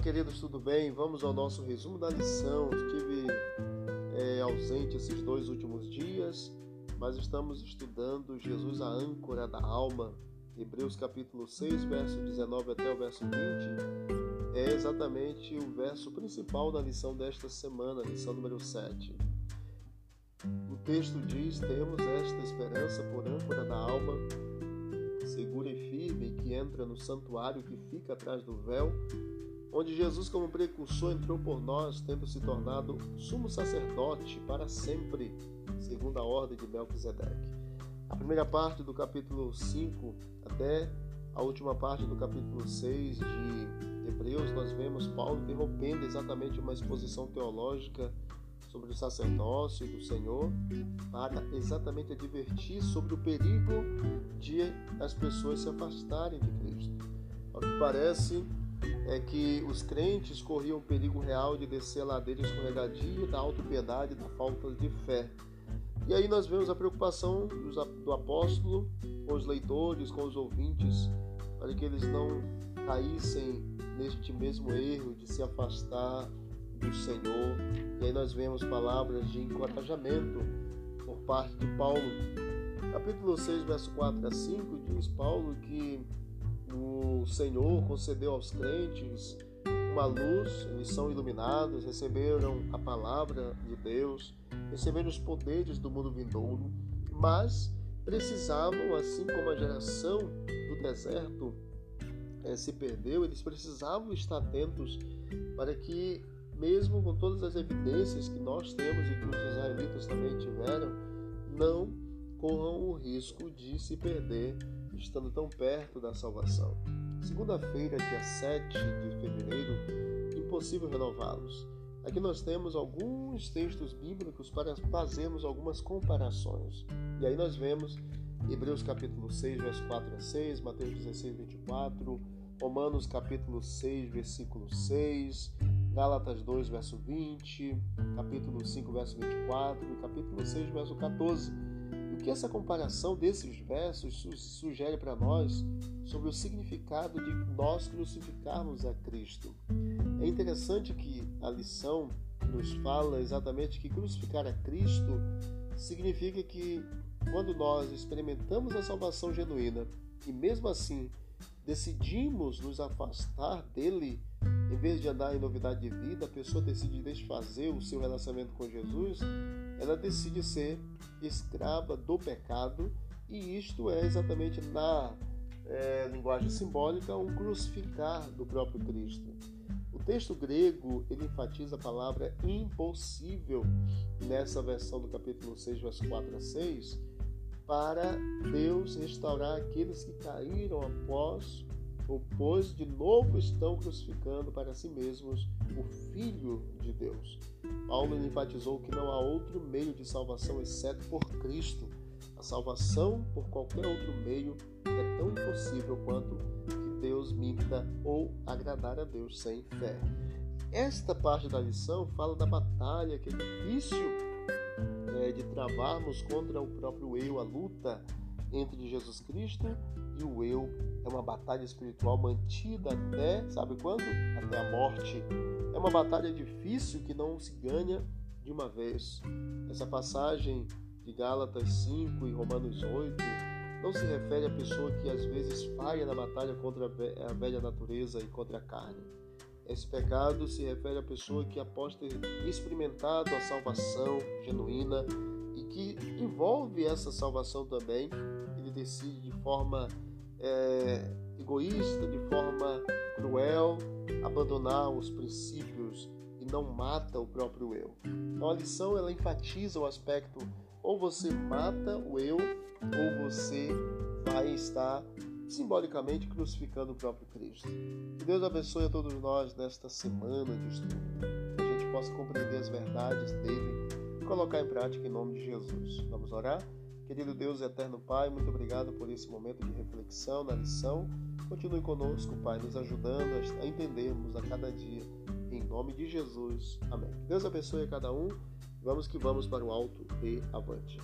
queridos, tudo bem? Vamos ao nosso resumo da lição. Estive é, ausente esses dois últimos dias, mas estamos estudando Jesus, a âncora da alma. Hebreus capítulo 6, verso 19 até o verso 20. É exatamente o verso principal da lição desta semana, lição número 7. O texto diz: Temos esta esperança por âncora da alma, segura e firme, que entra no santuário que fica atrás do véu onde Jesus, como precursor, entrou por nós, tendo se tornado sumo sacerdote para sempre, segundo a ordem de Melquisedeque. A primeira parte do capítulo 5 até a última parte do capítulo 6 de Hebreus, nós vemos Paulo interrompendo exatamente uma exposição teológica sobre o sacerdócio do Senhor para exatamente advertir sobre o perigo de as pessoas se afastarem de Cristo. Ao que parece, é que os crentes corriam o perigo real de descer a ladeira escorregadia da autopiedade, da falta de fé. E aí nós vemos a preocupação do apóstolo com os leitores, com os ouvintes, para que eles não caíssem neste mesmo erro de se afastar do Senhor. E aí nós vemos palavras de encorajamento por parte de Paulo. Capítulo 6, verso 4 a 5 diz Paulo que Senhor concedeu aos crentes uma luz, eles são iluminados, receberam a palavra de Deus, receberam os poderes do mundo vindouro, mas precisavam, assim como a geração do deserto é, se perdeu, eles precisavam estar atentos para que, mesmo com todas as evidências que nós temos e que os israelitas também tiveram, não corram o risco de se perder estando tão perto da salvação. Segunda-feira, dia 7 de fevereiro, impossível renová-los. Aqui nós temos alguns textos bíblicos para fazermos algumas comparações. E aí nós vemos Hebreus capítulo 6, verso 4 a 6, Mateus 16, 24, Romanos capítulo 6, versículo 6, Gálatas 2, verso 20, capítulo 5, verso 24 e capítulo 6, verso 14 que essa comparação desses versos sugere para nós sobre o significado de nós crucificarmos a Cristo. É interessante que a lição nos fala exatamente que crucificar a Cristo significa que quando nós experimentamos a salvação genuína e mesmo assim decidimos nos afastar dele, em vez de andar em novidade de vida, a pessoa decide desfazer o seu relacionamento com Jesus, ela decide ser escrava do pecado, e isto é exatamente na é, linguagem simbólica um crucificar do próprio Cristo. O texto grego ele enfatiza a palavra impossível nessa versão do capítulo 6, verso 4 a 6, para Deus restaurar aqueles que caíram após ou pois de novo estão crucificando para si mesmos o Filho de Deus. Paulo enfatizou que não há outro meio de salvação exceto por Cristo. A salvação por qualquer outro meio é tão impossível quanto que Deus minta ou agradar a Deus sem fé. Esta parte da lição fala da batalha que é difícil é, de travarmos contra o próprio eu, a luta entre Jesus Cristo e o eu. É uma batalha espiritual mantida até, sabe quando? Até a morte. É uma batalha difícil que não se ganha de uma vez. Essa passagem de Gálatas 5 e Romanos 8 não se refere à pessoa que às vezes falha na batalha contra a velha natureza e contra a carne. Esse pecado se refere à pessoa que, após ter experimentado a salvação genuína que envolve essa salvação também, ele decide de forma é, egoísta, de forma cruel, abandonar os princípios e não mata o próprio eu. Então a lição ela enfatiza o aspecto ou você mata o eu ou você vai estar simbolicamente crucificando o próprio Cristo. Que Deus abençoe a todos nós nesta semana de estudo, que a gente possa compreender as verdades dele colocar em prática em nome de Jesus. Vamos orar? Querido Deus eterno Pai, muito obrigado por esse momento de reflexão na lição. Continue conosco, Pai, nos ajudando a entendermos a cada dia. Em nome de Jesus. Amém. Deus abençoe a cada um. Vamos que vamos para o alto e avante.